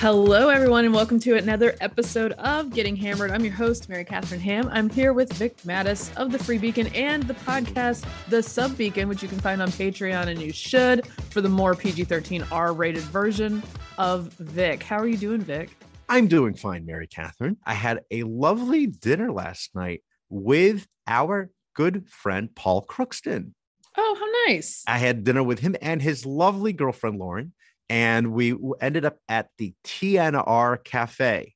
Hello, everyone, and welcome to another episode of Getting Hammered. I'm your host, Mary Katharine Ham. I'm here with Vic Matus of the Free Beacon and the podcast, The Sub Beacon, which you can find on Patreon, and you should for the more PG 13 R rated version of Vic. How are you doing, Vic? I'm doing fine, Mary Catherine. I had a lovely dinner last night with our good friend, Paul Crookston. Oh, how nice. I had dinner with him and his lovely girlfriend, Lauren and we ended up at the TNR Cafe.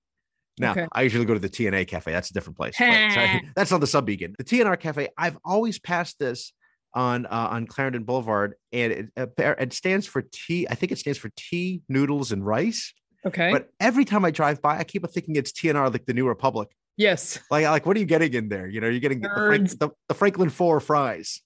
Now, okay. I usually go to the TNA Cafe. That's a different place. That's on the Sub Beacon. The TNR Cafe. I've always passed this on uh, on Clarendon Boulevard, and it, uh, it stands for tea. I think it stands for tea, noodles, and rice. Okay. But every time I drive by, I keep thinking it's TNR, like the New Republic. Yes. Like, like what are you getting in there? You know, you're getting the, the, the, Franklin Foer fries.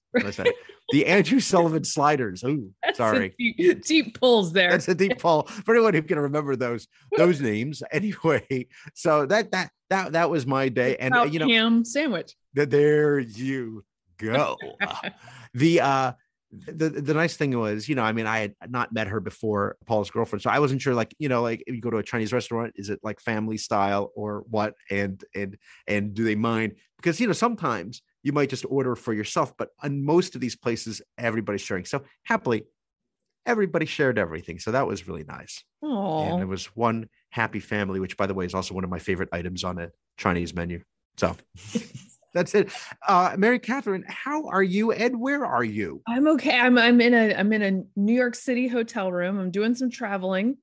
The Andrew Sullivan sliders. Oh, sorry. Deep, deep, pulls there. That's a deep pull for anyone who can remember those those names. Anyway, so that that that that was my day, and you know, ham sandwich. There you go. the uh the the nice thing was, you know, I mean, I had not met her before Paul's girlfriend, so I wasn't sure, like, you know, like if you go to a Chinese restaurant, is it like family style or what? And and and do they mind? Because you know, sometimes you might just order for yourself, but on most of these places, everybody's sharing. So happily, everybody shared everything. So that was really nice. Aww. And it was one happy family, which by the way is also one of my favorite items on a Chinese menu. So that's it. Uh, Mary Katharine, how are you and where are you? I'm okay. I'm I'm in a I'm in a New York City hotel room. I'm doing some traveling.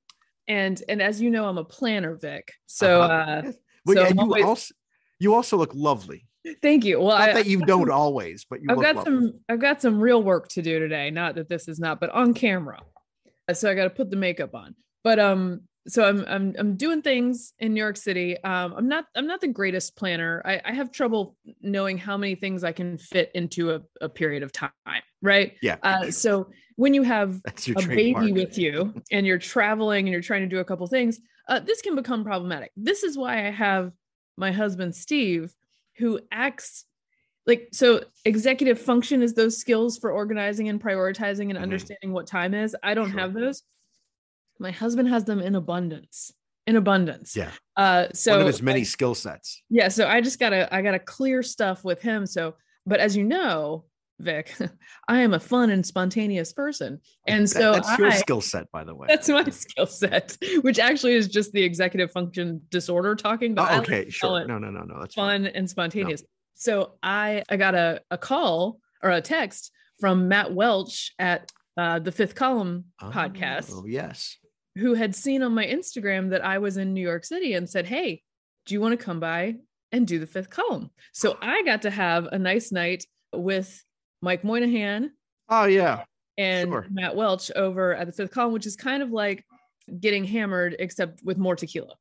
And and as you know, I'm a planner, Vic. So uh-huh. uh well, so you always... also you also look lovely. Thank you. Well, not I, that you don't always, but you I've got lovely. some I've got some real work to do today. Not that this is not, but on camera. So I got to put the makeup on. But um so I'm I'm I'm doing things in New York City. Um, I'm not I'm not the greatest planner. I, I have trouble knowing how many things I can fit into a, a period of time, right? Yeah. Uh, so when you have a baby with you and you're traveling and you're trying to do a couple things, uh, this can become problematic. This is why I have my husband Steve, who acts like so executive function is those skills for organizing and prioritizing and mm-hmm. understanding what time is. I don't sure. have those my husband has them in abundance in abundance yeah uh so one of his many skill sets yeah so i just gotta i gotta clear stuff with him so but as you know vic. I am a fun and spontaneous person. And so that's your skill set by the way. That's my skill set which actually is just the executive function disorder talking but oh, okay like sure. no no no no that's fun fine. and spontaneous. No. so i i got a, a call or a text from matt welch at uh, the fifth column oh, podcast oh yes. who had seen on my Instagram that I was in New York City and said, Hey, do you want to come by and do the fifth column? So I got to have a nice night with Mike Moynihan. Oh, yeah. And sure. Matt Welch over at the fifth column, which is kind of like getting hammered, except with more tequila.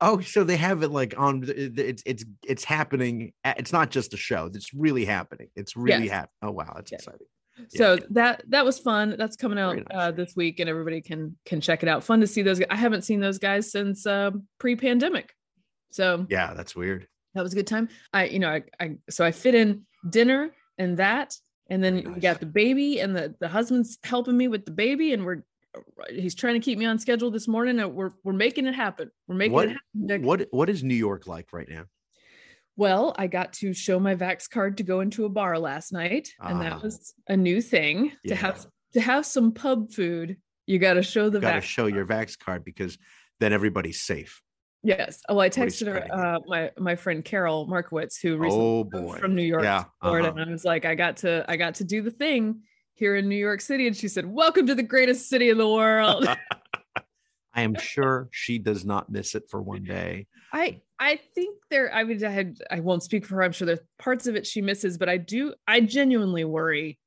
Oh, so they have it like on it's it's it's happening. It's not just a show. It's really happening. It's really yes. happening. Oh wow, that's yes. exciting so yeah. that that was fun that's coming out nice. uh, this week and everybody can can check it out fun to see those i haven't seen those guys since uh, pre-pandemic so yeah that's weird that was a good time i you know i, I so i fit in dinner and that and then nice. we got the baby and the the husband's helping me with the baby and we're he's trying to keep me on schedule this morning and we're we're making it happen we're making what, it happen what what is new york like right now well, I got to show my Vax card to go into a bar last night, and that ah. was a new thing yeah. to have to have some pub food. You got to show the. Got to show card. your Vax card because then everybody's safe. Yes. Oh, I texted her, uh, my my friend Carol Markowitz, who recently oh, boy. from New York, yeah. Florida, uh-huh. and I was like, I got to I got to do the thing here in New York City, and she said, "Welcome to the greatest city in the world." I am sure she does not miss it for one day. I I think there. I mean, I had, I won't speak for her. I'm sure there's parts of it she misses, but I do. I genuinely worry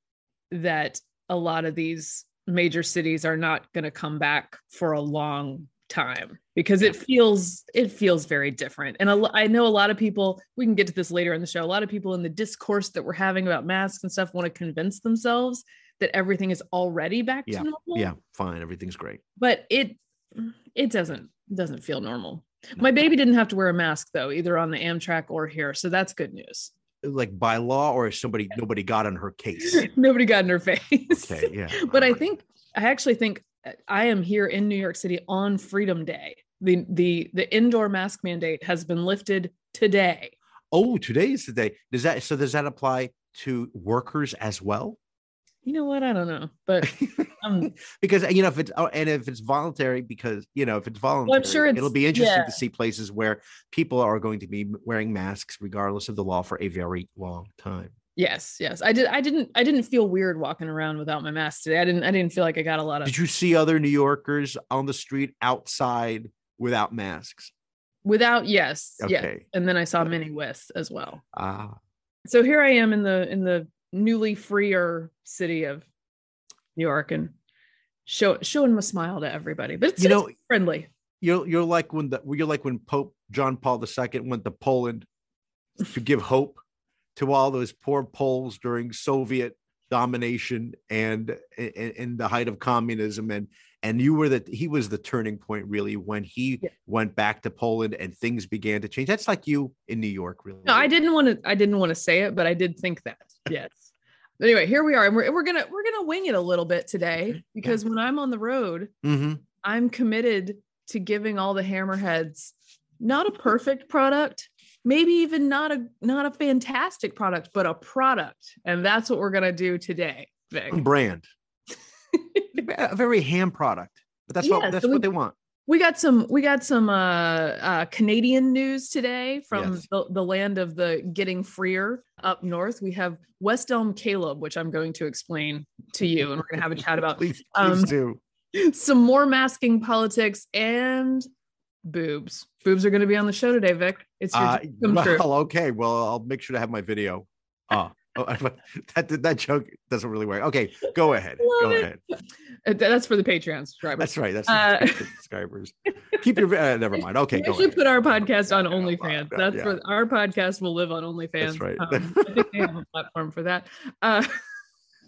that a lot of these major cities are not going to come back for a long time because it feels it feels very different and a, I know a lot of people we can get to this later in the show a lot of people in the discourse that we're having about masks and stuff want to convince themselves that everything is already back yeah. to normal yeah fine everything's great but it it doesn't doesn't feel normal. My baby didn't have to wear a mask though, either on the Amtrak or here, so that's good news. Like by law, or somebody nobody got on her case. nobody got in her face. Okay, yeah. but I think I actually think I am here in New York City on Freedom Day, the the the indoor mask mandate has been lifted today. Oh, today is the day. Does that so? Does that apply to workers as well? You know what? I don't know, but um, because you know if it's oh, and if it's voluntary, because you know if it's voluntary, well, sure it'll be interesting yeah. to see places where people are going to be wearing masks regardless of the law for a very long time. Yes, yes. I did. I didn't. I didn't feel weird walking around without my mask today. I didn't. I didn't feel like I got a lot of. Did you see other New Yorkers on the street outside without masks? Without yes, yeah. And then I saw many with as well. Ah, So here I am in the in the newly freer city of New York and show showing my smile to everybody. But it's You know- friendly. you're you're like when the you're like when Pope John Paul II went to Poland to give hope to all those poor Poles during Soviet domination and in, the height of communism and and you were that he was the turning point really when he Yeah. went back to Poland and things began to change. That's like you in New York, really. No, I didn't want to. I didn't want to say it, but I did think that. Yes. Anyway, here we are, and we're we're gonna we're gonna wing it a little bit today because when I'm on the road, Mhm. I'm committed to giving all the hammerheads not a perfect product, maybe even not a not a fantastic product, but a product, and that's what we're gonna do today. Vic. Brand, a very ham product, but that's Yeah, what that's so we- what they want. We got some we got some uh, uh Canadian news today from Yes. the, the land of the getting freer up north. We have West Elm Caleb, which I'm going to explain to you, and we're gonna have a chat about Please, please um, do. some more masking politics and boobs. Boobs are gonna be on the show today, Vic. It's your Uh, come true. well, okay. Well, I'll make sure to have my video. Oh, oh that that joke doesn't really work. Okay, go ahead. Love Go it. ahead. Uh, That's for the Patreon subscribers. That's right. That's Uh, subscribers. Keep your. Uh, never mind. Okay, we go should ahead. put our podcast on OnlyFans. That's yeah. where our podcast will live on OnlyFans. That's right. Um, I think they have a platform for that. Uh,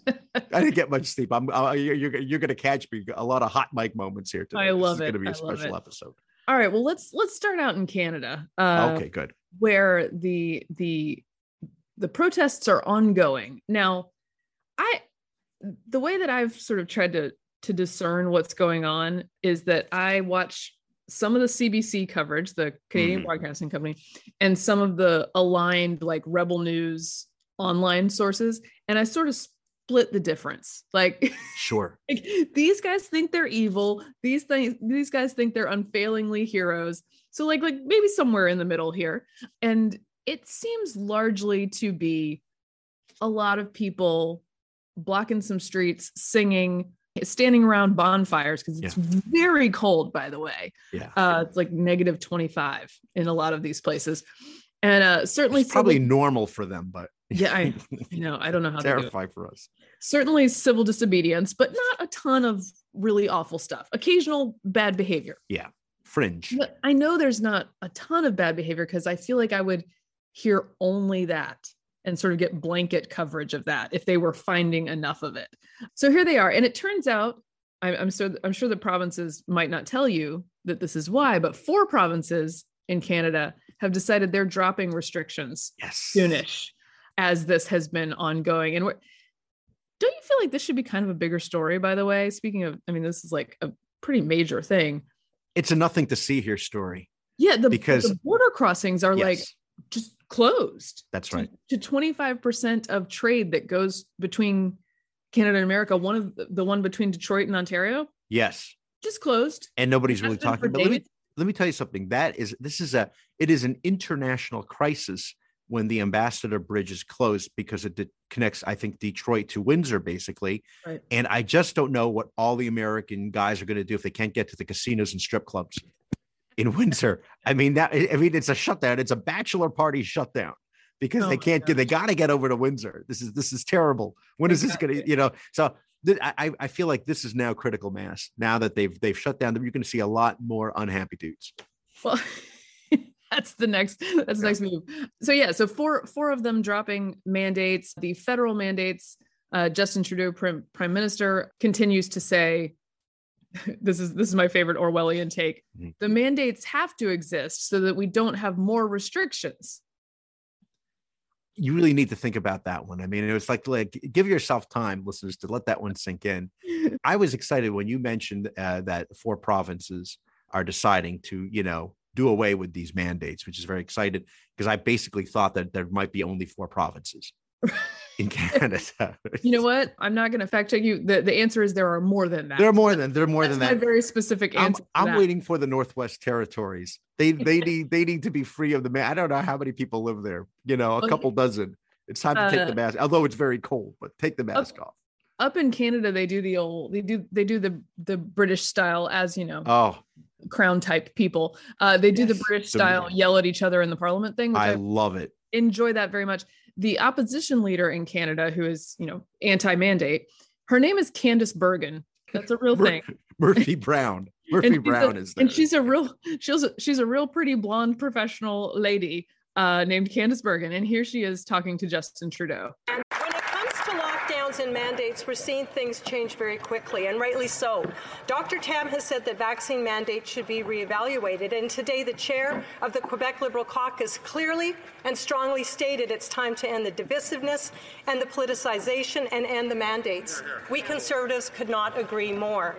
I didn't get much sleep. I'm. Uh, you're, you're you're gonna catch me a lot of hot mic moments here today. I love this it. Is gonna be a I special episode. All right. Well, let's let's start out in Canada. Uh, okay, good. where the the the protests are ongoing now i the way that i've sort of tried to to discern what's going on is that i watch some of the cbc coverage the canadian Mhm. broadcasting company and some of the aligned like rebel news online sources and i sort of split the difference like Sure. like, these guys think they're evil these things these guys think they're unfailingly heroes. So like like maybe somewhere in the middle here. And it seems largely to be a lot of people blocking some streets singing standing around bonfires because it's very cold by the way. Yeah. uh it's like negative 25 in a lot of these places. And uh certainly It's probably civil- normal for them, but Yeah, I- you know i don't know how terrifying for us. certainly civil disobedience, but not a ton of really awful stuff. Occasional bad behavior. Yeah. Fringe. But I know there's not a ton of bad behavior because I feel like I would hear only that and sort of get blanket coverage of that if they were finding enough of it. So here they are, and it turns out I'm, I'm sure I'm sure the provinces might not tell you that this is why, but four provinces in Canada have decided they're dropping restrictions Yes. soonish as this has been ongoing. And we're, don't you feel like this should be kind of a bigger story, by the way? Speaking of, I mean, this is like a pretty major thing. It's a nothing to see here story. Yeah, the, Because- the border crossings are like just closed that's right. to 25% of trade that goes between Canada and America. One of the, the one between Detroit and Ontario Yes. just closed. And nobody's really talking. Me days. let me tell you something. That is this is a it is an international crisis when the ambassador bridge is closed because it de- connects, I think, Detroit to Windsor, basically. Right. And I just don't know what all the American guys are going to do if they can't get to the casinos and strip clubs in Windsor. I mean, that I mean, it's a shutdown. It's a bachelor party shutdown because Oh they can't get. They got to get over to Windsor. This is this is terrible. When is this going to? You know, so. th- I, I feel like this is now critical mass. Now that they've they've shut down, you're going to see a lot more unhappy dudes. Well, that's the next that's the next move. So yeah, so four four of them dropping mandates. The federal mandates. Uh, Justin Trudeau, Prime, Prime Minister, continues to say, "This is this is my favorite Orwellian take. Mhm. The mandates have to exist so that we don't have more restrictions." you really need to think about that one. I mean, it was like like give yourself time, listeners, to let that one sink in. I was excited when you mentioned uh, that four provinces are deciding to, you know, do away with these mandates, which is very excited because I basically thought that there might be only four provinces in Canada. you know what? I'm not going to fact check you. The, the answer is there are more than that. There are more than there are more That's than that. very specific answer. I'm, I'm waiting for the Northwest Territories. They they need they need to be free of the man. I don't know how many people live there. You know, a couple dozen. It's time to take uh, the mask, although it's very cold. But take the mask off. Up in Canada, they do the old they do they do the the British style as you know Oh, crown type people. Uh, they do the Yes, British the- style yell at each other in the Parliament thing, which I I love it. enjoy that very much. The opposition leader in Canada, who is you know anti-mandate, her name is Candice Bergen. That's a real Mur- thing. Murphy Brown. Murphy she's a- Brown is there. and she's a real she's a, she's a real pretty blonde professional lady uh, named Candice Bergen, and here she is talking to Justin Trudeau. And when it comes to lockdowns and mandates, we're seeing things change very quickly, and rightly so. Dr. Tam has said that vaccine mandates should be reevaluated, and today the chair of the Quebec Liberal Caucus clearly and strongly stated it's time to end the divisiveness and the politicization and end the mandates. We conservatives could not agree more.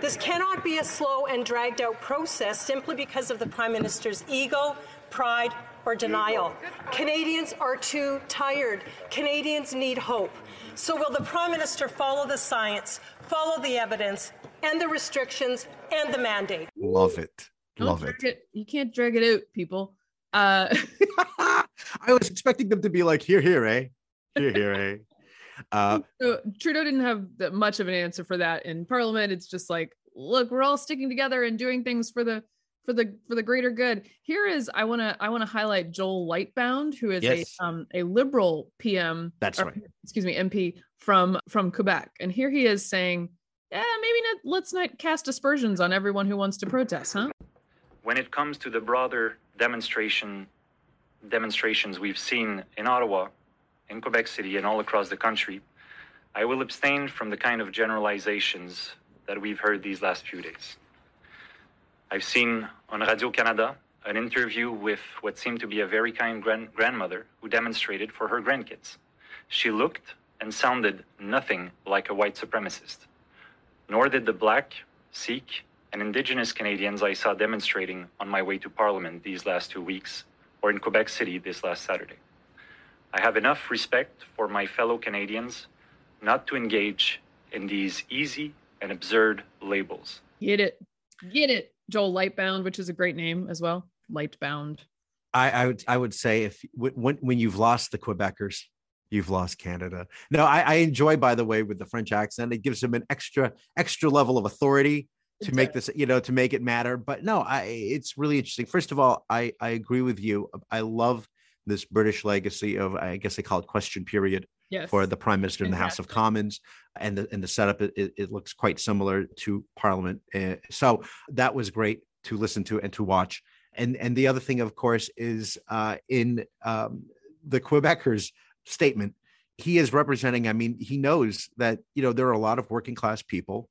This cannot be a slow and dragged out process simply because of the Prime Minister's ego, pride, or denial. Canadians are too tired. Canadians need hope. So, will the Prime Minister follow the science, follow the evidence, and the restrictions and the mandate? love it. Love it. drag You can't drag it out, people. Uh, I was expecting them to be like, here, here, eh? Here, here, eh? Uh, so Trudeau didn't have that much of an answer for that in Parliament. It's just like, look, we're all sticking together and doing things for the for the for the greater good. Here is I want to I want to highlight Joel Lightbound, who is Yes. a um a liberal PM. That's or, right. Excuse me, MP from from Quebec, and here he is saying, "Yeah, maybe not. Let's not cast aspersions on everyone who wants to protest, huh?" when it comes to the broader demonstration demonstrations we've seen in Ottawa, in Quebec City, and all across the country, I will abstain from the kind of generalizations that we've heard these last few days. I've seen on Radio Canada an interview with what seemed to be a very kind gran- grandmother who demonstrated for her grandkids. She looked and sounded nothing like a white supremacist, nor did the black, Sikh, and Indigenous Canadians I saw demonstrating on my way to Parliament these last two weeks, or in Quebec City this last Saturday. I have enough respect for my fellow Canadians not to engage in these easy and absurd labels. Get it, get it, Joel Lightbound, which is a great name as well. Lightbound. I, I would I would say if when when you've lost the Quebecers, you've lost Canada. No, I, I enjoy by the way with the French accent. It gives them an extra extra level of authority to make this you know to make it matter. But no, I it's really interesting. First of all, I I agree with you. I love this British legacy of I guess they call it question period Yes. for the prime minister in the House of Commons, and the and the setup it, it, looks quite similar to Parliament. Uh, so that was great to listen to and to watch. And and the other thing, of course, is uh, in um, the Quebecers' statement, he is representing. I mean, he knows that you know there are a lot of working class people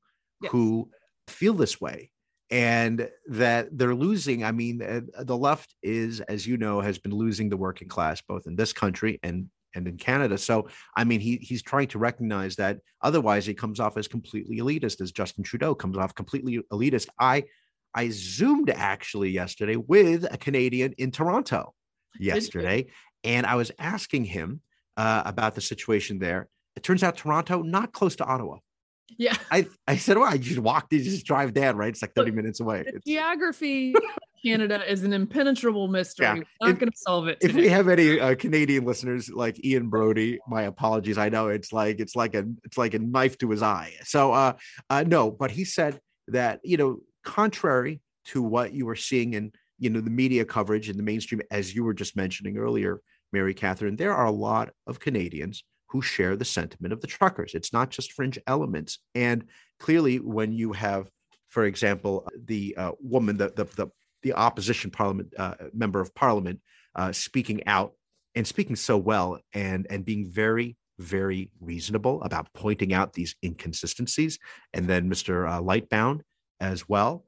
who feel this way. And that they're losing. I mean, uh, the left is, as you know, has been losing the working class both in this country and and in Canada. So I mean, he he's trying to recognize that. Otherwise, he comes off as completely elitist, as Justin Trudeau comes off completely elitist. I I zoomed actually yesterday with a Canadian in Toronto yesterday, and I was asking him uh, about the situation there. It turns out Toronto not close to Ottawa. Yeah. I I said, well, I just walk. You just drive down, right? It's like thirty Look, minutes away. The geography Canada is an impenetrable mystery. Yeah. We're not going to solve it. if we have any uh, Canadian listeners like Ian Brody, my apologies. I know it's like it's like a it's like a knife to his eye. So uh, uh no, but he said that you know, contrary to what you were seeing in you know the media coverage in the mainstream, as you were just mentioning earlier, Mary Katharine, there are a lot of Canadians who share the sentiment of the truckers. It's not just fringe elements, and clearly, when you have, for example, the uh, woman, the the the, the opposition parliament uh, member of parliament uh, speaking out and speaking so well and and being very very reasonable about pointing out these inconsistencies and then mr uh, lightbound as well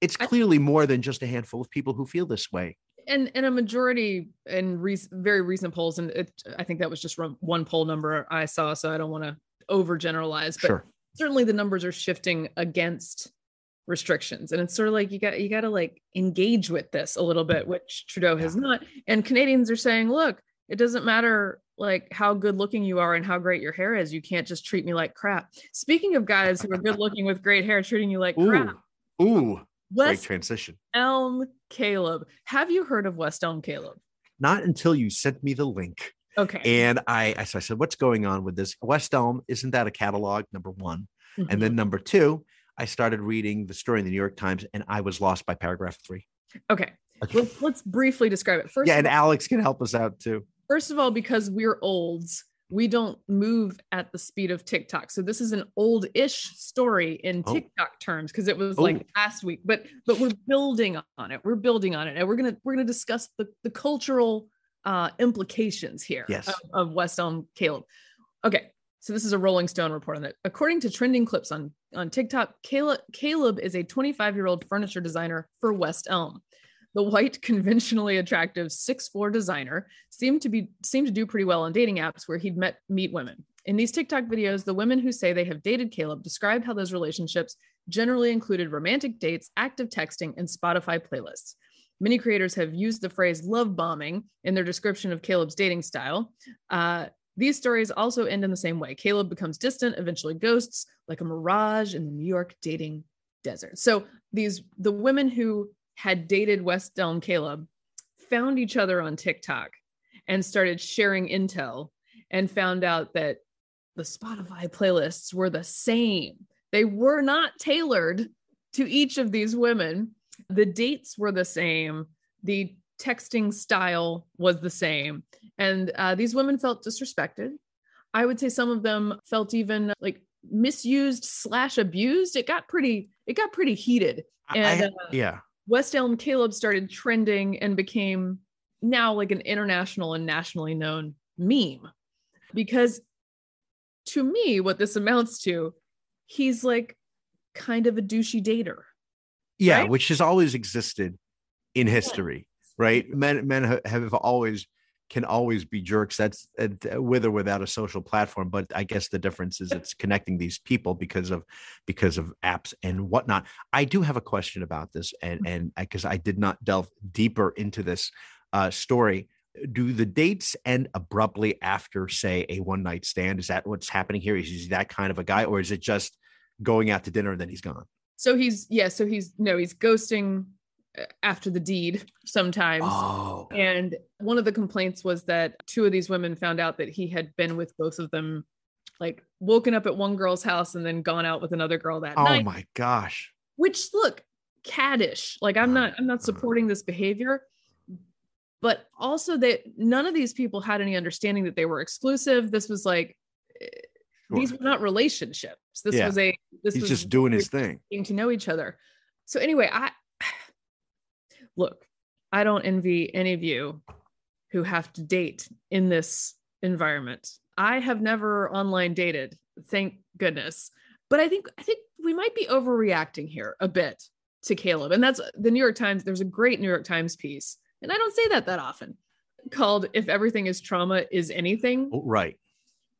it's clearly more than just a handful of people who feel this way and and a majority in re- very recent polls, and it, I think that was just one poll number I saw, so I don't want to overgeneralize, but sure. certainly the numbers are shifting against restrictions and it's sort of like you got you got to like engage with this a little bit which trudeau has not and canadians are saying look it doesn't matter like how good looking you are and how great your hair is you can't just treat me like crap. Speaking of guys who are good looking with great hair treating you like Ooh, crap ooh, great west transition. elm caleb have you heard of west elm caleb Not until you sent me the link. okay And I, I, so I said, what's going on with this? West Elm, isn't that a catalog? Number one. Mhm. And then number two, I started reading the story in the New York Times and I was lost by paragraph three. okay let's, let's briefly describe it first yeah, and Alex can help us out too. First of all, because we're olds, we don't move at the speed of TikTok. So this is an old-ish story in Oh. TikTok terms because it was Oh. like last week. But but we're building on it. We're building on it, and we're gonna we're gonna discuss the the cultural uh, implications here Yes. of, of West Elm Caleb. Okay, so this is a Rolling Stone report on that. According to trending clips on on TikTok, Caleb Caleb is a 25 year old furniture designer for West Elm. The white, conventionally attractive six four designer seemed to be seemed to do pretty well on dating apps where he'd met meet women. In these TikTok videos, the women who say they have dated Caleb described how those relationships generally included romantic dates, active texting, and Spotify playlists. Many creators have used the phrase love bombing in their description of Caleb's dating style. Uh, these stories also end in the same way. Caleb becomes distant, eventually ghosts, like a mirage in the New York dating desert. So these the women who had dated West Elm Caleb found each other on TikTok and started sharing intel and found out that the Spotify playlists were the same. They were not tailored to each of these women. The dates were the same. The texting style was the same. And uh, these women felt disrespected. I would say some of them felt even like misused slash abused. It got pretty, it got pretty heated. And, I- uh, yeah. West Elm Caleb started trending and became now like an international and nationally known meme. Because to me, what this amounts to, he's like kind of a douchey dater. Yeah, right? which has always existed in history, right? Men men have always can always be jerks. That's uh, with or without a social platform. But I guess the difference is it's connecting these people because of because of apps and whatnot. I do have a question about this, and and because I did not delve deeper into this uh, story. Do the dates end abruptly after, say, a one night stand? Is that what's happening here? Is he that kind of a guy, or is it just going out to dinner and then he's gone? So he's, yeah, so he's, no, he's ghosting uh, after the deed sometimes. Oh, And one of the complaints was that two of these women found out that he had been with both of them, like woken up at one girl's house and then gone out with another girl that oh night. my gosh. which look caddish like i'm not i'm not supporting this behavior but also that none of these people had any understanding that they were exclusive this was like eh, these were not relationships this Yeah. was a this He's was just doing his thing. getting to know each other so anyway i look i don't envy any of you who have to date in this environment. I have never online dated thank goodness. But i think i think we might be overreacting here a bit to caleb. And that's the new york times there's a great new york times piece and i don't say that that often called if everything is trauma is anything. Oh, right.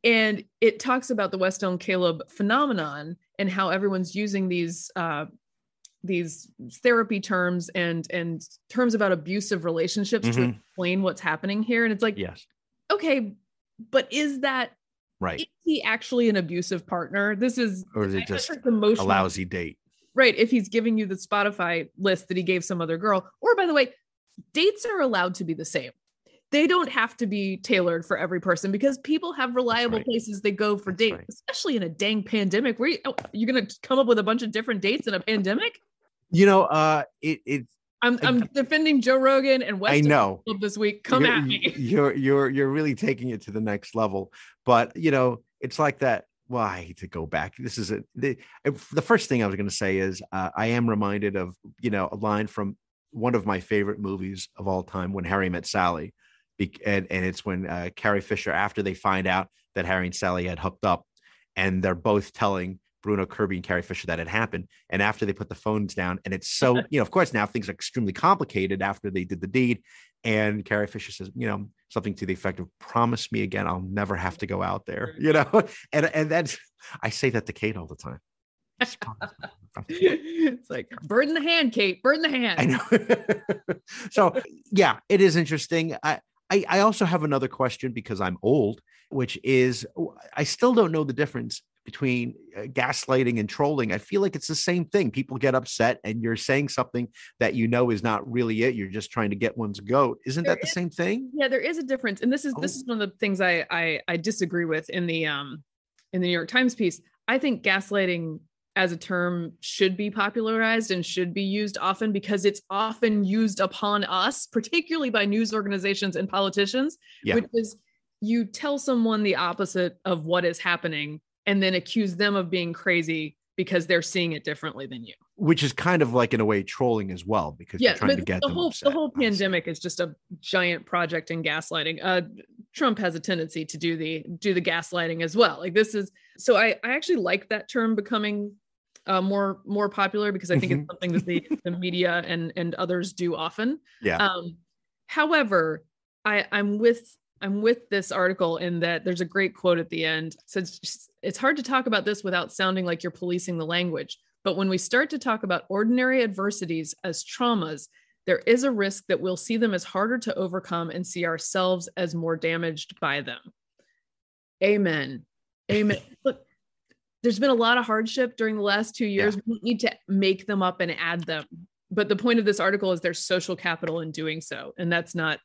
and it talks about the West Elm Caleb phenomenon and how everyone's using these uh, these therapy terms and and terms about abusive relationships to Mhm. explain what's happening here. And it's like, Yes. okay, but is that Right. is he actually an abusive partner? This is Or is it just emotional, a lousy date? right? If he's giving you the Spotify list that he gave some other girl, or by the way, dates are allowed to be the same. They don't have to be tailored for every person because people have reliable right. places they go for That's dates, right. especially in a dang pandemic. Where you, oh, you're gonna come up with a bunch of different dates in a pandemic? You know, uh, it it. I'm I- I'm defending Joe Rogan and West I know. This week. Come you're, at me. You're you're you're really taking it to the next level. But you know, it's like that. Well, I hate to go back. This is a, the the first thing I was going to say is uh, I am reminded of you know a line from one of my favorite movies of all time, When Harry Met Sally, Be- and and it's when uh, Carrie Fisher after they find out that Harry and Sally had hooked up, and they're both telling Bruno Kirby and Carrie Fisher that had happened. And after they put the phones down, and it's so you know, of course, now things are extremely complicated after they did the deed. And Carrie Fisher says, you know, something to the effect of promise me again, I'll never have to go out there, you know. And and that's I say that to Kate all the time. it's like bird in the hand, Kate. Bird in the hand. I know. so yeah, it is interesting. I, I I also have another question because I'm old, which is I still don't know the difference between uh, gaslighting and trolling. I feel like it's the same thing. People get upset and you're saying something that you know is not really it. You're just trying to get one's goat. Isn't There that the is- same thing? Yeah, there is a difference, and this is this Oh. is one of the things I I I disagree with in the um in the New York Times piece. I think gaslighting as a term should be popularized and should be used often because it's often used upon us, particularly by news organizations and politicians, Yeah. which is you tell someone the opposite of what is happening and then accuse them of being crazy because they're seeing it differently than you. Which is kind of like in a way trolling as well because Yeah, you're trying to get the whole upset. the whole see. pandemic is just a giant project in gaslighting. Uh, Trump has a tendency to do the do the gaslighting as well. Like this is so I I actually like that term becoming uh, more more popular because I think it's something that the the media and and others do often. Yeah. Um, however, I I'm with I'm with this article in that there's a great quote at the end. It says "It's- it's hard to talk about this without sounding like you're policing the language. But when we start to talk about ordinary adversities as traumas, there is a risk that we'll see them as harder to overcome and see ourselves as more damaged by them. Amen. Amen. Look, there's been a lot of hardship during the last two years. We need to make them up and add them. But the point of this article is there's social capital in doing so. And that's not,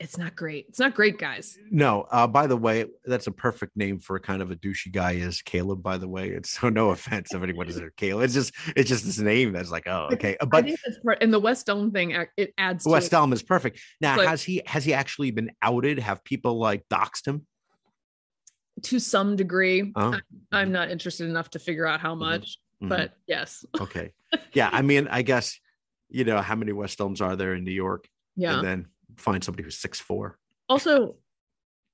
it's not great. It's not great, guys. No, uh, by the way, that's a perfect name for a kind of a douchey guy is Caleb, by the way. It's so no offense if anyone is there, Caleb. It's just it's just this name that's like, oh, okay. I But think that's part, and the West Elm thing, it adds West. Elm is perfect. Now, But- has he has he actually been outed? Have people like doxed him? to some degree. Oh. I- I'm not interested enough to figure out how much, Mhm. but yes. okay. Yeah, I mean, I guess you know how many West Elms are there in New York? Yeah. And then find somebody who's six four. also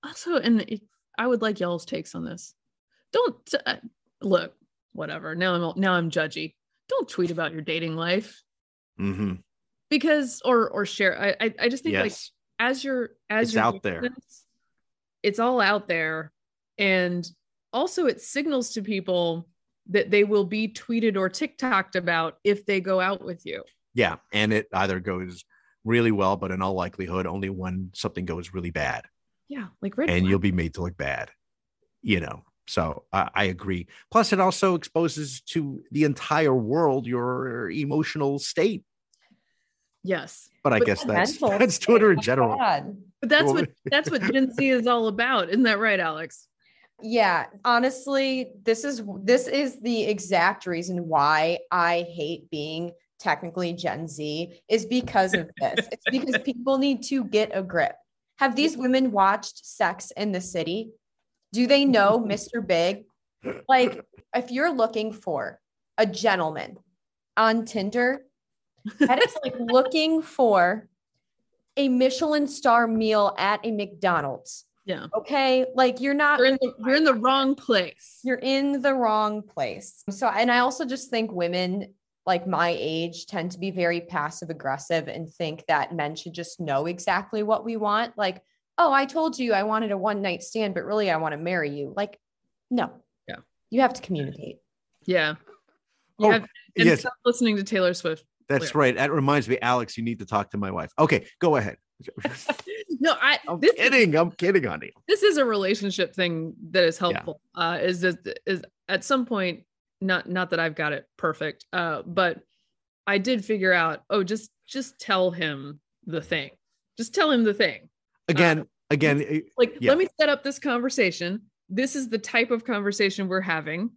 also and it, i would like y'all's takes on this. Don't uh, look whatever. Now i'm now i'm judgy. Don't tweet about your dating life. Mm-hmm. because or or share i i, I just think like as you're as It's you're out there. this, it's all out there. And also it signals to people that they will be tweeted or tiktoked about if they go out with you. Yeah, and it either goes really well, but in all likelihood, only when something goes really bad. yeah like red and flag. you'll be made to look bad you know? So I, I agree. Plus it also exposes to the entire world your emotional state. Yes. But i But guess that's mental that's twitter in general. God. but that's what that's what gen z is all about. Isn't that right alex? Yeah, honestly, this is this is the exact reason why I hate being technically Gen Z is because of this. it's because people need to get a grip. Have these women watched Sex in the City? Do they know Mr. Big? Like, if you're looking for a gentleman on Tinder, that is like looking for a Michelin star meal at a McDonald's. yeah Okay, like you're not you're in the, you're in the wrong place you're in the wrong place. So, and I also just think women like my age tend to be very passive aggressive and think that men should just know exactly what we want. Like, oh, I told you I wanted a one night stand, but really I want to marry you. Like, no. Yeah. You have to communicate. Yeah. You Oh, have- and yes. stop listening to Taylor Swift. that's Clear. right that reminds me alex you need to talk to my wife okay go ahead No, I i'm this is, kidding i'm kidding honey this is a relationship thing that is helpful. Uh is that is at some point not not that I've got it perfect, uh, but I did figure out, oh, just just tell him the thing. Just tell him the thing. again again eh, Like, Yeah. let me set up this conversation. This is the type of conversation we're having.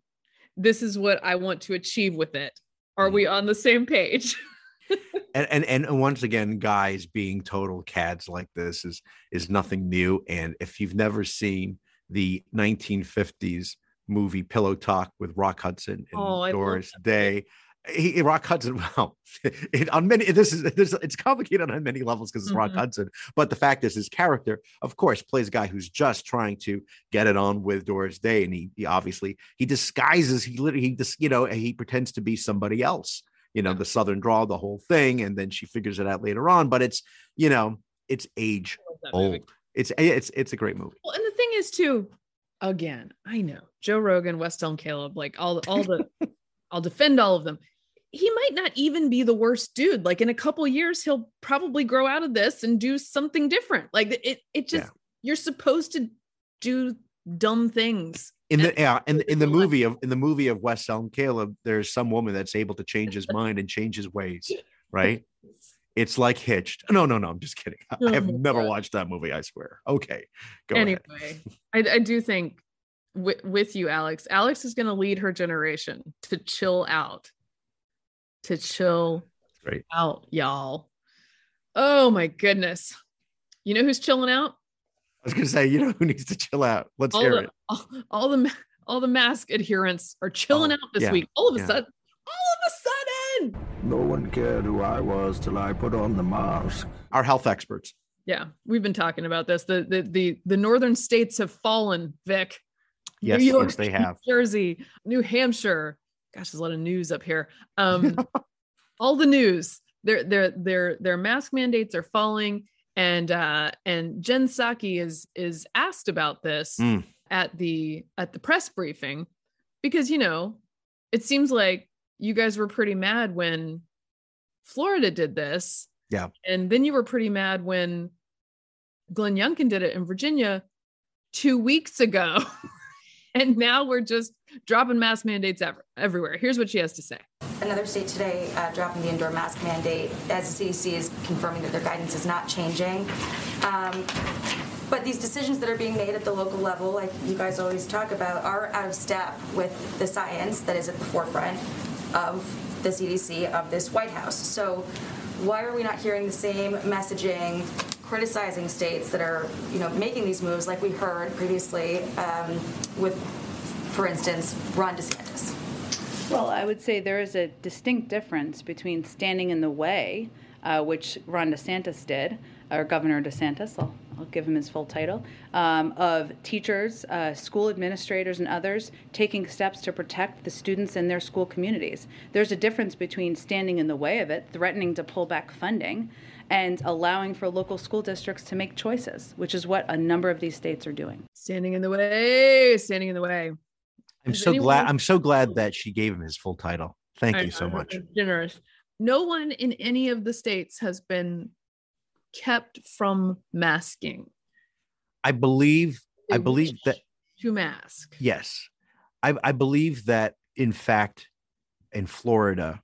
This is what I want to achieve with it. Are we on the same page? and, and and once again guys being total cads like this is is nothing new and if you've never seen the 1950s movie pillow talk with rock hudson and Oh, doris day. He, rock hudson well it, on many this is this, it's complicated on many levels because it's rock Mhm. hudson but the fact is his character of course plays a guy who's just trying to get it on with doris day and he, he obviously he disguises he literally he just you know he pretends to be somebody else you know the southern draw, the whole thing and then she figures it out later on but it's you know it's age That movie. old it's it's it's a great movie. Well, and the thing is too, again, I know Joe Rogan, West Elm Caleb, like all the all the I'll defend all of them. He might not even be the worst dude. Like in a couple years, he'll probably grow out of this and do something different. Like it, it just Yeah. you're supposed to do dumb things. in the yeah in, in the movie of in the movie of West Elm Caleb, there's some woman that's able to change his mind and change his ways, right? It's like Hitched. No, no, no. I'm just kidding. I Oh have never God. watched that movie. I swear. Okay, go anyway. I, I do think with, with you, Alex, Alex is going to lead her generation to chill out, to chill Great. out, y'all. Oh my goodness. You know who's chilling out? I was gonna say, you know who needs to chill out? Let's all hear the, it. all, all the all the mask adherents are chilling Oh, out this yeah, week. All of a yeah. sudden, all of a sudden. No one cared who I was till I put on the mask. Our health experts. Yeah, we've been talking about this. The the the, the northern states have fallen, Vic. New Yes, York, yes, they have. New Jersey, New Hampshire. Gosh, there's a lot of news up here. Um, all the news. Their their their their mask mandates are falling, and uh, and Jen Psaki is is asked about this Mm. at the at the press briefing because you know it seems like you guys were pretty mad when Florida did this. Yeah. And then you were pretty mad when Glenn Youngkin did it in Virginia two weeks ago. and now we're just dropping mask mandates ever, everywhere. Here's what she has to say. Another state today uh, dropping the indoor mask mandate as the CDC is confirming that their guidance is not changing. Um, but these decisions that are being made at the local level, like you guys always talk about, are out of step with the science that is at the forefront of the CDC of this White House. So why are we not hearing the same messaging criticizing states that are, you know, making these moves like we heard previously um, with, for instance, Ron DeSantis? Well, I would say there is a distinct difference between standing in the way, uh, which Ron DeSantis did, or Governor DeSantis, I'll, I'll give him his full title, um, of teachers, uh, school administrators, and others taking steps to protect the students in their school communities. There's a difference between standing in the way of it, threatening to pull back funding, and allowing for local school districts to make choices, which is what a number of these states are doing. Standing in the way, standing in the way. I'm Does so anyone glad. I'm so glad that she gave him his full title. Thank I you so know, much. Generous. No one in any of the states has been kept from masking. I believe. I believe that. to mask. Yes, I, I believe that. In fact, in Florida,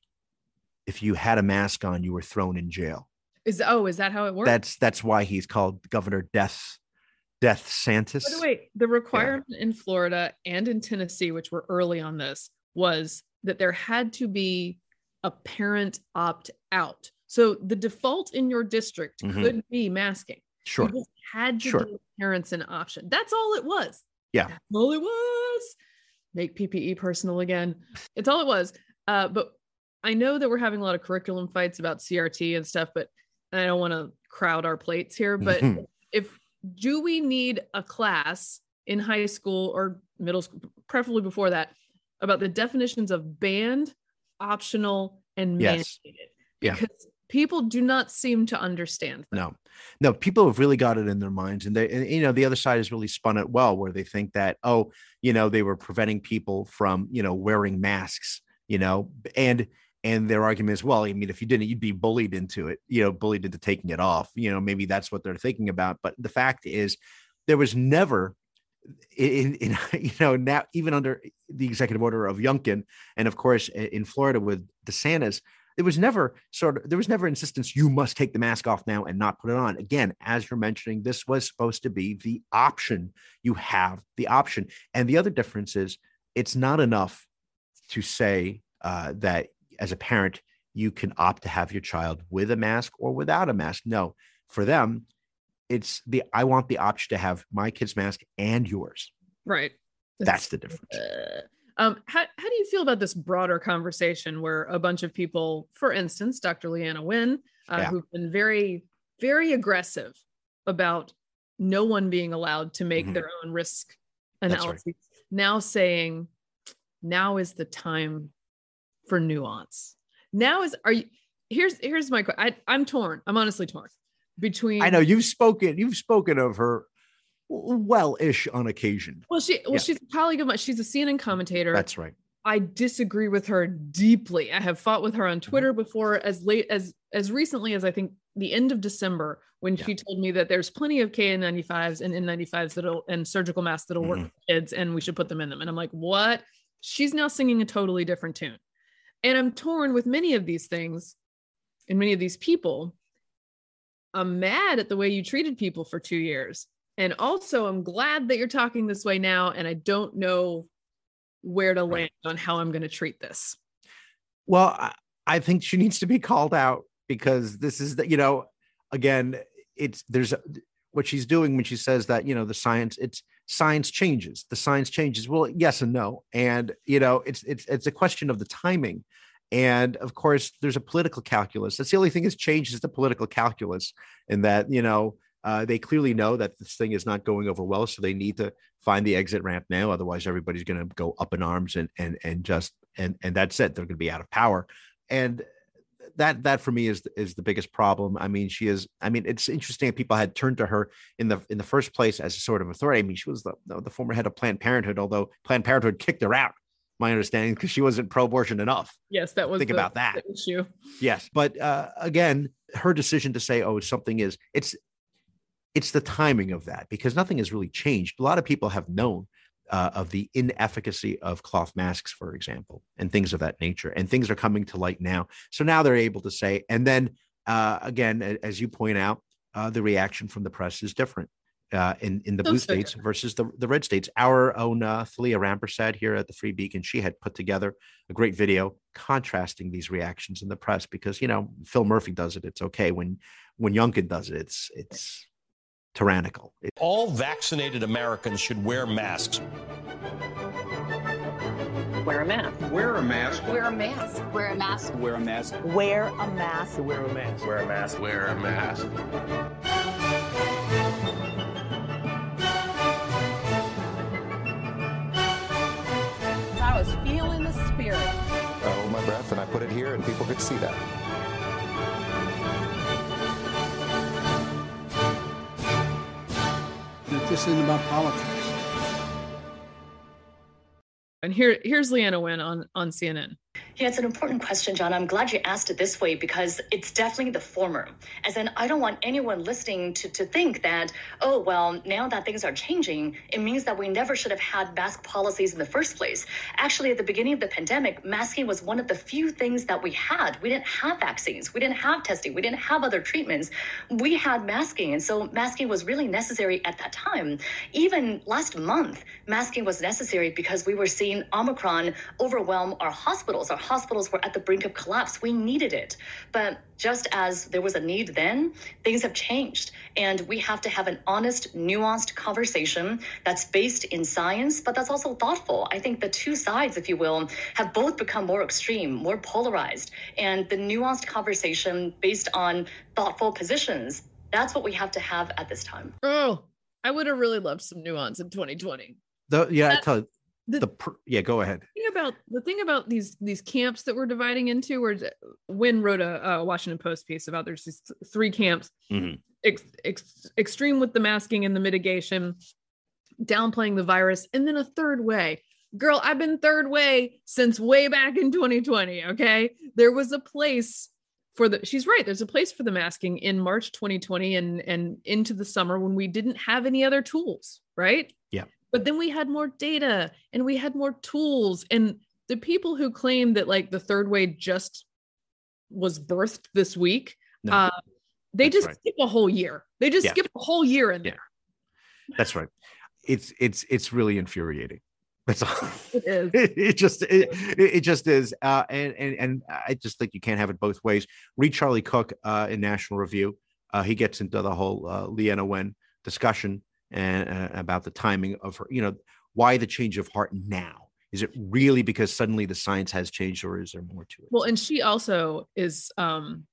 if you had a mask on, you were thrown in jail. Is oh, is that how it works? That's that's why he's called Governor Death Death Santis. By the way, the requirement in Florida and in Tennessee, which were early on this, was that there had to be a parent opt out. So the default in your district Mhm. could be masking. Sure. You had to Sure. give parents an option. That's all it was. Yeah. That's all it was. Make PPE personal again. It's all it was. Uh, but I know that we're having a lot of curriculum fights about CRT and stuff, but I don't want to crowd our plates here. But Mhm. if do we need a class in high school or middle school, preferably before that, about the definitions of banned, optional, and mandated? Yes. Yeah. Because people do not seem to understand. No, no, people have really got it in their minds, and they, and, you know, the other side has really spun it well, where they think that, oh, you know, they were preventing people from, you know, wearing masks, you know, and and their argument is, well, I mean, if you didn't, you'd be bullied into it, you know, bullied into taking it off, you know, maybe that's what they're thinking about. But the fact is, there was never, in, in you know, now even under the executive order of Youngkin, and of course in Florida with DeSantis, there was never sort of there was never insistence you must take the mask off now and not put it on. Again as you're mentioning this was supposed to be the option. You have the option. And the other difference is it's not enough to say uh, that as a parent you can opt to have your child with a mask or without a mask no for them it's the i want the option to have my kid's mask and yours Right. that's the difference Uh, um, how, how do you feel about this broader conversation where a bunch of people, for instance, Dr. Leana Wen, uh, Yeah. who've been very, very aggressive about no one being allowed to make Mhm. their own risk right. now saying, now is the time for nuance. Now is, are you, here's, here's my, I, I'm torn. I'm honestly torn between. i know you've spoken you've spoken of her well-ish on occasion Well, she, well, Yeah. she's a colleague of mine. She's a CNN commentator. that's right I disagree with her deeply. I have fought with her on Twitter before as late as as recently as I think the end of December when Yeah. she told me that there's plenty of KN95s and N95s that'll and surgical masks that'll work Mhm. for kids and we should put them in them. And I'm like, what? She's now singing a totally different tune. And I'm torn with many of these things and many of these people. I'm mad at the way you treated people for two years. And also, I'm glad that you're talking this way now. And I don't know where to Right. land on how I'm going to treat this. Well, I, think she needs to be called out because this is the, you know, again, it's there's what she's doing when she says that, you know, the science, it's science changes. The science changes. Well, yes and no. And, you know, it's it's it's a question of the timing. And of course, there's a political calculus. That's the only thing that's changed is the political calculus, and that, you know, uh, they clearly know that this thing is not going over well, so they need to find the exit ramp now. Otherwise, everybody's going to go up in arms and and and just and and that's it. They're going to be out of power, and that that for me is is the biggest problem. I mean, she is. I mean, it's interesting that people had turned to her in the in the first place as a sort of authority. I mean, she was the the, former head of Planned Parenthood, although Planned Parenthood kicked her out. My understanding because she wasn't pro-abortion enough. Yes, that was Think the- about that. the issue. Yes, but uh, again, her decision to say, "Oh, something is," it's it's the timing of that because nothing has really changed. A lot of people have known uh, of the inefficacy of cloth masks, for example, and things of that nature, and things are coming to light now. So now they're able to say, and then uh, again, as you point out, uh, the reaction from the press is different. Uh, in in the blue so states versus the, the red states. Our own uh, Thalia Rampersad here at the Free Beacon, she had put together a great video contrasting these reactions in the press because you know Phil Murphy does it, it's okay. When when Youngkin does it, it's it's tyrannical. All vaccinated Americans should wear masks. Wear a mask. Wear a mask. Wear a mask. Wear a mask. Wear a mask. Wear a mask. Wear a mask. Wear a mask. Wear a mask. I was feeling the spirit. I hold my breath and I put it here, and people could see that. About politics. And here, here's Leana Wen on on CNN. Yeah, it's an important question, John. I'm glad you asked it this way because it's definitely the former. As in, I don't want anyone listening to, to think that, oh, well, now that things are changing, it means that we never should have had mask policies in the first place. Actually, at the beginning of the pandemic, masking was one of the few things that we had. We didn't have vaccines, we didn't have testing, we didn't have other treatments. We had masking. And so masking was really necessary at that time. Even last month, masking was necessary because we were seeing Omicron overwhelm our hospitals. Our hospitals were at the brink of collapse. We needed it. But just as there was a need then, things have changed. And we have to have an honest, nuanced conversation that's based in science, but that's also thoughtful. I think the two sides, if you will, have both become more extreme, more polarized. And the nuanced conversation based on thoughtful positions, that's what we have to have at this time. Oh, I would have really loved some nuance in 2020. The yeah, I That- tell you, the- the pr- yeah, go ahead. thing about the thing about these these camps that we're dividing into where Wen wrote a, Washington Post piece about there's these three camps Mhm. ex, ex, extreme with the masking and the mitigation downplaying the virus and then a third way girl I've been third way since way back in 2020 okay there was a place for the she's right there's a place for the masking in March 2020 and and into the summer when we didn't have any other tools right Yeah. But then we had more data and we had more tools and the people who claim that like the third way just was birthed this week No, uh they just right. skip a whole year they just Yeah. skip a whole year in Yeah. there That's right. It's it's it's really infuriating. That's all. It is. It, it just it, it it just is. Uh, and and and I just think you can't have it both ways. Read Charlie Cooke uh, in National Review. Uh, he gets into the whole uh, Leana Wen discussion and uh, about the timing of her. You know, why the change of heart now? Is it really because suddenly the science has changed, or is there more to it? Well, and she also is um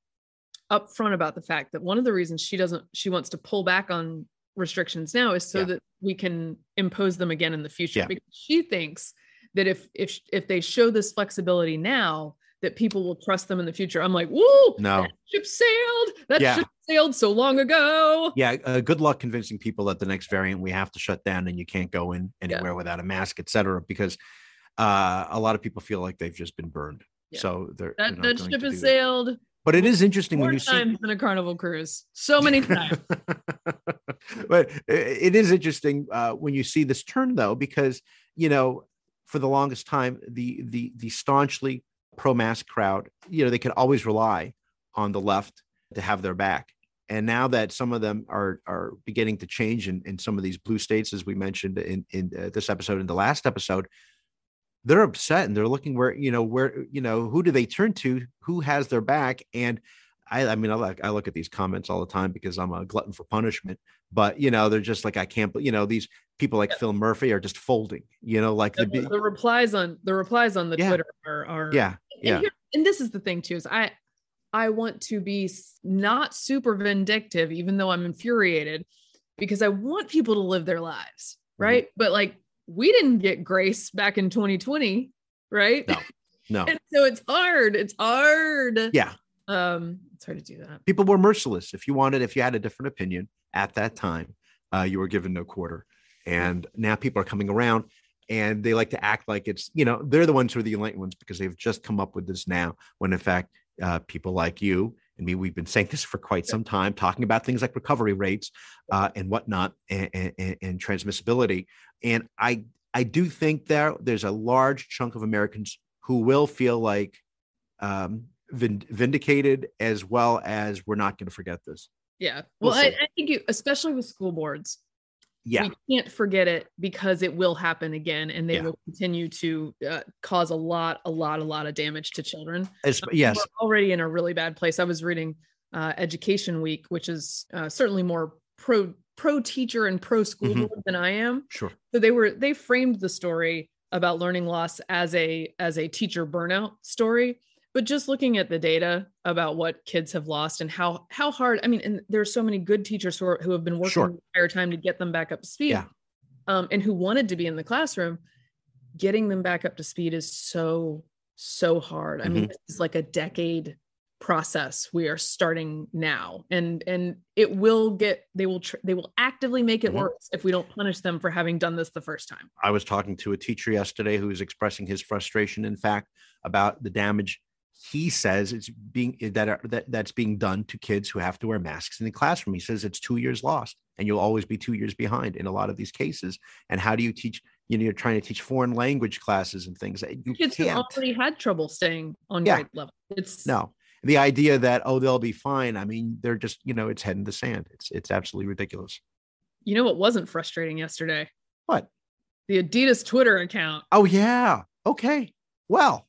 upfront about the fact that one of the reasons she doesn't she wants to pull back on restrictions now is so Yeah. that we can impose them again in the future Yeah. because she thinks that if if if they show this flexibility now that people will trust them in the future. I'm like, woo, No. ship sailed. That Yeah. ship sailed so long ago. yeah uh, good luck convincing people that the next variant we have to shut down and you can't go in anywhere without a mask et cetera because uh, a lot of people feel like they've just been burned. Yeah. So they're, That, they're that ship has that. sailed But it is interesting more when you see times than a carnival cruise. So many times. but it is interesting uh, when you see this turn though because you know for the longest time the the the staunchly pro-mask crowd you know they could always rely on the left to have their back and now that some of them are are beginning to change in, in some of these blue states as we mentioned in in uh, this episode and the last episode they're upset and they're looking where you know where you know who do they turn to who has their back and I, I mean, I like I look at these comments all the time because I'm a glutton for punishment. But you know, they're just like I can't. You know, these people like Phil Murphy are just folding. You know, like the, the, the replies on the replies on the Yeah. Twitter are, are yeah, and, yeah, here- and this is the thing too is I I want to be not super vindictive, even though I'm infuriated, because I want people to live their lives, Mm-hmm. right? But like we didn't get grace back in 2020, right? No, no, and so it's hard. It's hard. yeah. Um, it's hard to do that. People were merciless. If you wanted, if you had a different opinion at that time, uh, you were given no quarter. And now people are coming around and they like to act like it's you know they're the ones who are the enlightened ones because they've just come up with this now when in fact uh, people like you and me we've been saying this for quite some time talking about things like recovery rates uh, and whatnot and, and, and transmissibility and i i do think there there's a large chunk of americans who will feel like um vind- vindicated as well as we're not going to forget this Yeah. We'll Well, I. I think you, especially with school boards, yeah. we can't forget it because it will happen again and they Yeah. will continue to uh, cause a lot a lot a lot of damage to children. Um, yes. we're already in a really bad place. I was reading uh, education week which is uh, certainly more pro pro teacher and pro school Mhm. than i am. Sure. So they were they framed the story about learning loss as a as a teacher burnout story but just looking at the data about what kids have lost and how how hard i mean and there's so many good teachers who, are, who have been working Sure. the entire time to get them back up to speed Yeah. um, and who wanted to be in the classroom getting them back up to speed is so so hard i mean Mhm. this is like a decade process we are starting now and and it will get they will tr- they will actively make it Mhm. worse if we don't punish them for having done this the first time I was talking to a teacher yesterday who was expressing his frustration, in fact, about the damage he says it's being eh, that, are, that that's being done to kids who have to wear masks in the classroom. He says it's two years lost, and you'll always be two years behind in a lot of these cases. And how do you teach? You know, you're trying to teach foreign language classes and things that you kids who can't. already had trouble staying on Yeah. grade level it's No, the idea that oh they'll be fine. I mean, they're just you know it's head in the sand. It's it's absolutely ridiculous. you know what wasn't frustrating yesterday What? the adidas twitter account Oh yeah. Okay. Well,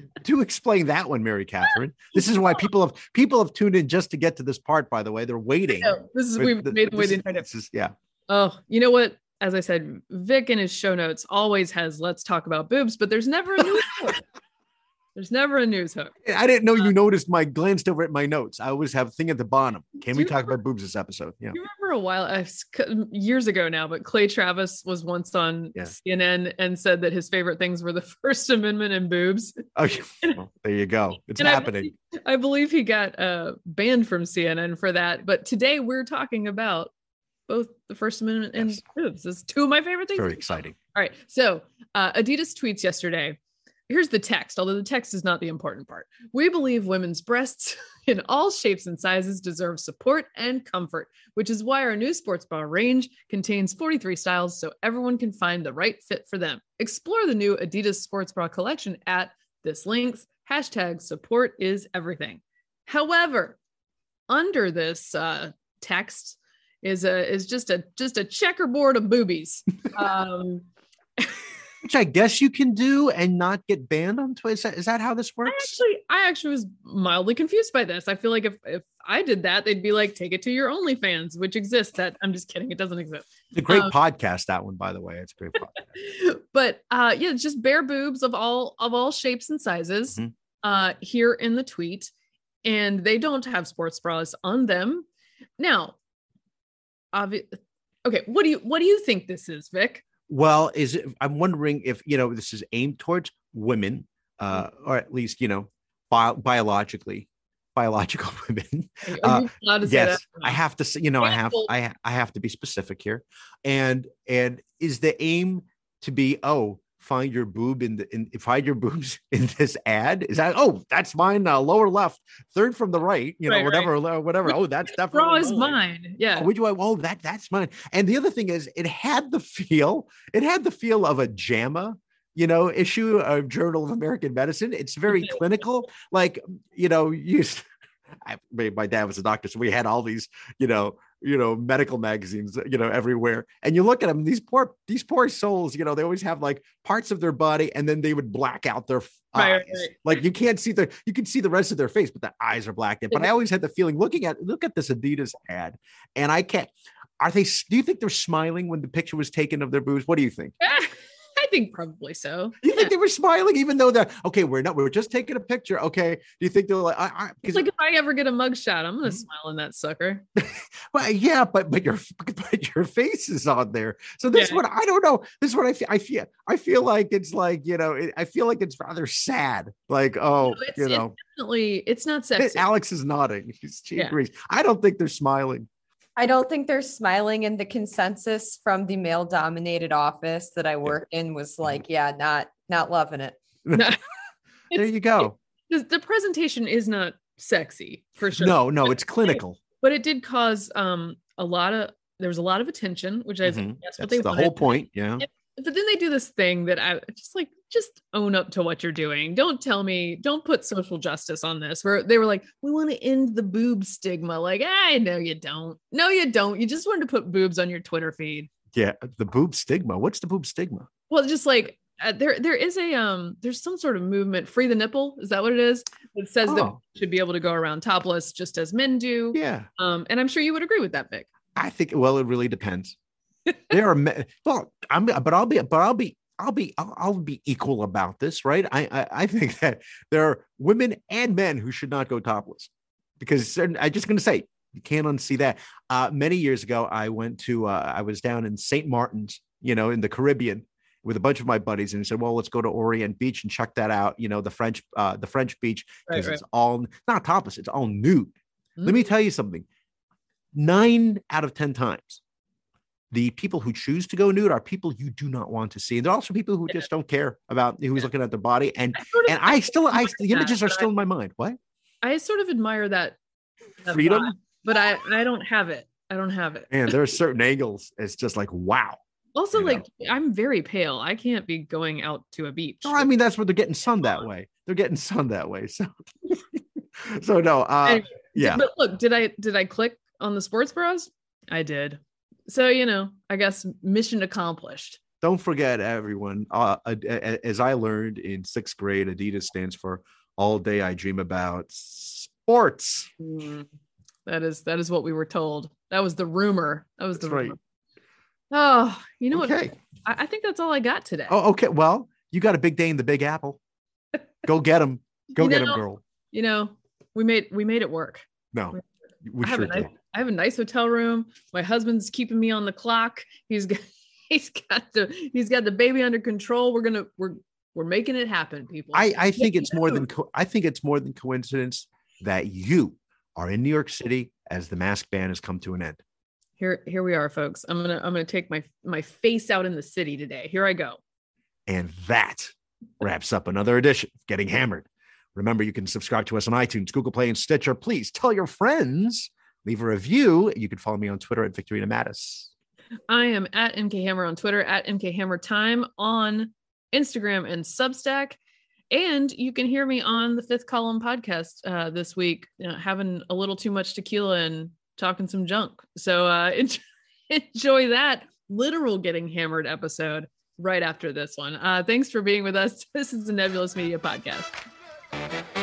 do explain that one, Mary Katharine. This is why people have people have tuned in just to get to this part. By the way, they're waiting. This is we've the- made the way the is- time. this is- yeah. Oh, you know what? As I said, Vic in his show notes always has let's talk about boobs, but there's never a hook. There's never a news hook. I didn't know you noticed. My glanced over at my notes. I always have a thing at the bottom. Can we talk about boobs this episode? Yeah. You remember a while uh, years ago now, but Clay Travis was once on Yeah. CNN and said that his favorite things were the First Amendment and boobs. Okay. Well, there you go. It's And I happening. believe- I believe he got uh, banned from CNN for that. But today we're talking about both the First Amendment and Yes. boobs. It's two of my favorite things. Very exciting. All right. So uh, Adidas tweets yesterday. Here's the text, although the text is not the important part. We believe women's breasts in all shapes and sizes deserve support and comfort, which is why our new sports bra range contains 43 styles so everyone can find the right fit for them. Explore the new Adidas sports bra collection at this link. Hashtag support is everything. However, under this uh, text is a is just a just a checkerboard of boobies. Um, Which I guess you can do and not get banned on Twitter. Is that, is that how this I works? actually I actually was mildly confused by this. I feel like if if I did that, they'd be like, take it to your OnlyFans, which exists. That I'm just kidding, it doesn't exist. It's a great um, podcast. That one, by the way, it's a great podcast. But uh yeah, it's just bare boobs of all of all shapes and sizes Mhm. uh here in the tweet. And they don't have sports bras on them. Now, obvi- okay, what do you what do you think this is, Vic? Well, is it, I'm wondering if you know this is aimed towards women, uh, or at least you know bio- biologically, biological women. Uh, allowed to say yes? I have to say, you know, I have, I, I have to be specific here, and and is the aim to be oh find your boob in the in find your boobs in this ad? Is that oh that's mine uh, lower left, third from the right, you know, Right, right. whatever, whatever. Oh, that's definitely Bra is mine. Yeah. Oh, would you? Oh, that that's mine. And the other thing is, it had the feel. It had the feel of a JAMA, you know, issue of Journal of American Medicine. It's very clinical. Like, you know, you. I, my dad was a doctor, so we had all these, you know, you know, medical magazines, you know, everywhere. And you look at them; these poor, these poor souls, you know, they always have like parts of their body, and then they would black out their Right, eyes. right. Like you can't see the, you can see the rest of their face, but the eyes are blacked in. But I always had the feeling looking at, look at this Adidas ad, and I can't. Are they? Do you think they're smiling when the picture was taken of their boobs? What do you think? I think probably so. You think they were smiling, even though they're okay? We're not. We're just taking a picture. Okay. Do you think they're like? I, I, It's like if I ever get a mugshot, I'm Mm-hmm. gonna smile in that sucker. well, yeah, but but your but your face is on there. So this Yeah. one, I don't know. This one, I feel. I feel. I feel like it's like you know. It, I feel like it's rather sad. Like oh, It's, you it's know. definitely it's not sexy. Alex is nodding. She's, she Yeah. agrees. I don't think they're smiling. I don't think they're smiling. And the consensus from the male dominated office that I work in was like, yeah, not not loving it. There you go. the, the presentation is not sexy for sure. No, no, it's clinical. but it did cause um a lot of there was a lot of attention, which I think Mhm. that's what they the wanted. whole point. Yeah. But then they do this thing that I just like just own up to what you're doing. Don't tell me, don't put social justice on this. Where they were like, we want to end the boob stigma. Like, I know you don't. No, you don't. You just wanted to put boobs on your Twitter feed. Yeah. The boob stigma. What's the boob stigma? Well, just like uh, there, there is a um, there's some sort of movement, free the nipple. Is that what it is? It says that Oh. we should be able to go around topless just as men do. Yeah. Um, and I'm sure you would agree with that, Vic. I think. Well, it really depends. There are. Well, I'm. But I'll be. But I'll be. I'll be. I'll, I'll be equal about this, right? I, I. I think that there are women and men who should not go topless, because I'm just going to say you can't unsee that. Uh, many years ago, I went to. Uh, I was down in St. Martin's, you know, in the Caribbean, with a bunch of my buddies, and said, "Well, let's go to Orient Beach and check that out." You know, the French, uh, the French beach, because right. it's all not topless; it's all nude. Let me tell you something. Nine out of ten times, the people who choose to go nude are people you do not want to see. And there are also people who just don't care about who's looking at their body. And and I still, I the images are still in my mind. What I sort of admire that, that freedom? vibe, but I, I don't have it. I don't have it. And there are certain angles. It's just like wow. Also, you know. like I'm very pale. I can't be going out to a beach. No, I mean that's where they're getting sun that way. They're getting sun that way. So, so no. Uh, yeah. But look, did I did I click on the sports bras? I did. So you know, I guess mission accomplished. don't forget everyone uh, as i learned in sixth grade adidas stands for all day i dream about sports Mm, that is that is what we were told. That was the rumor. That was the That's right. rumor. Oh, you know Okay. what? I, I think that's all I got today. oh okay well you got a big day in the big apple go get him go You get him girl You know, we made we made it work. no we I sure nice, did I have a nice hotel room. My husband's keeping me on the clock. He's got he's got the he's got the baby under control. We're gonna we're we're making it happen, people. i i think it's more than co- i think it's more than coincidence that you are in new york city as the mask ban has come to an end here here we are, folks. I'm gonna I'm gonna take my my face out in the city today. Here I go. And that wraps up another edition of Getting Hammered. Remember, you can subscribe to us on iTunes, Google Play, and Stitcher. Please tell your friends, leave a review. You can follow me on Twitter at Victorino Matus. I am at MK Hammer on Twitter, at MK Hammer Time on Instagram and Substack. And you can hear me on the Fifth Column podcast uh, this week, you know, having a little too much tequila and talking some junk. So uh, enjoy, enjoy that literal getting hammered episode right after this one. Uh, thanks for being with us. This is the Nebulous Media Podcast.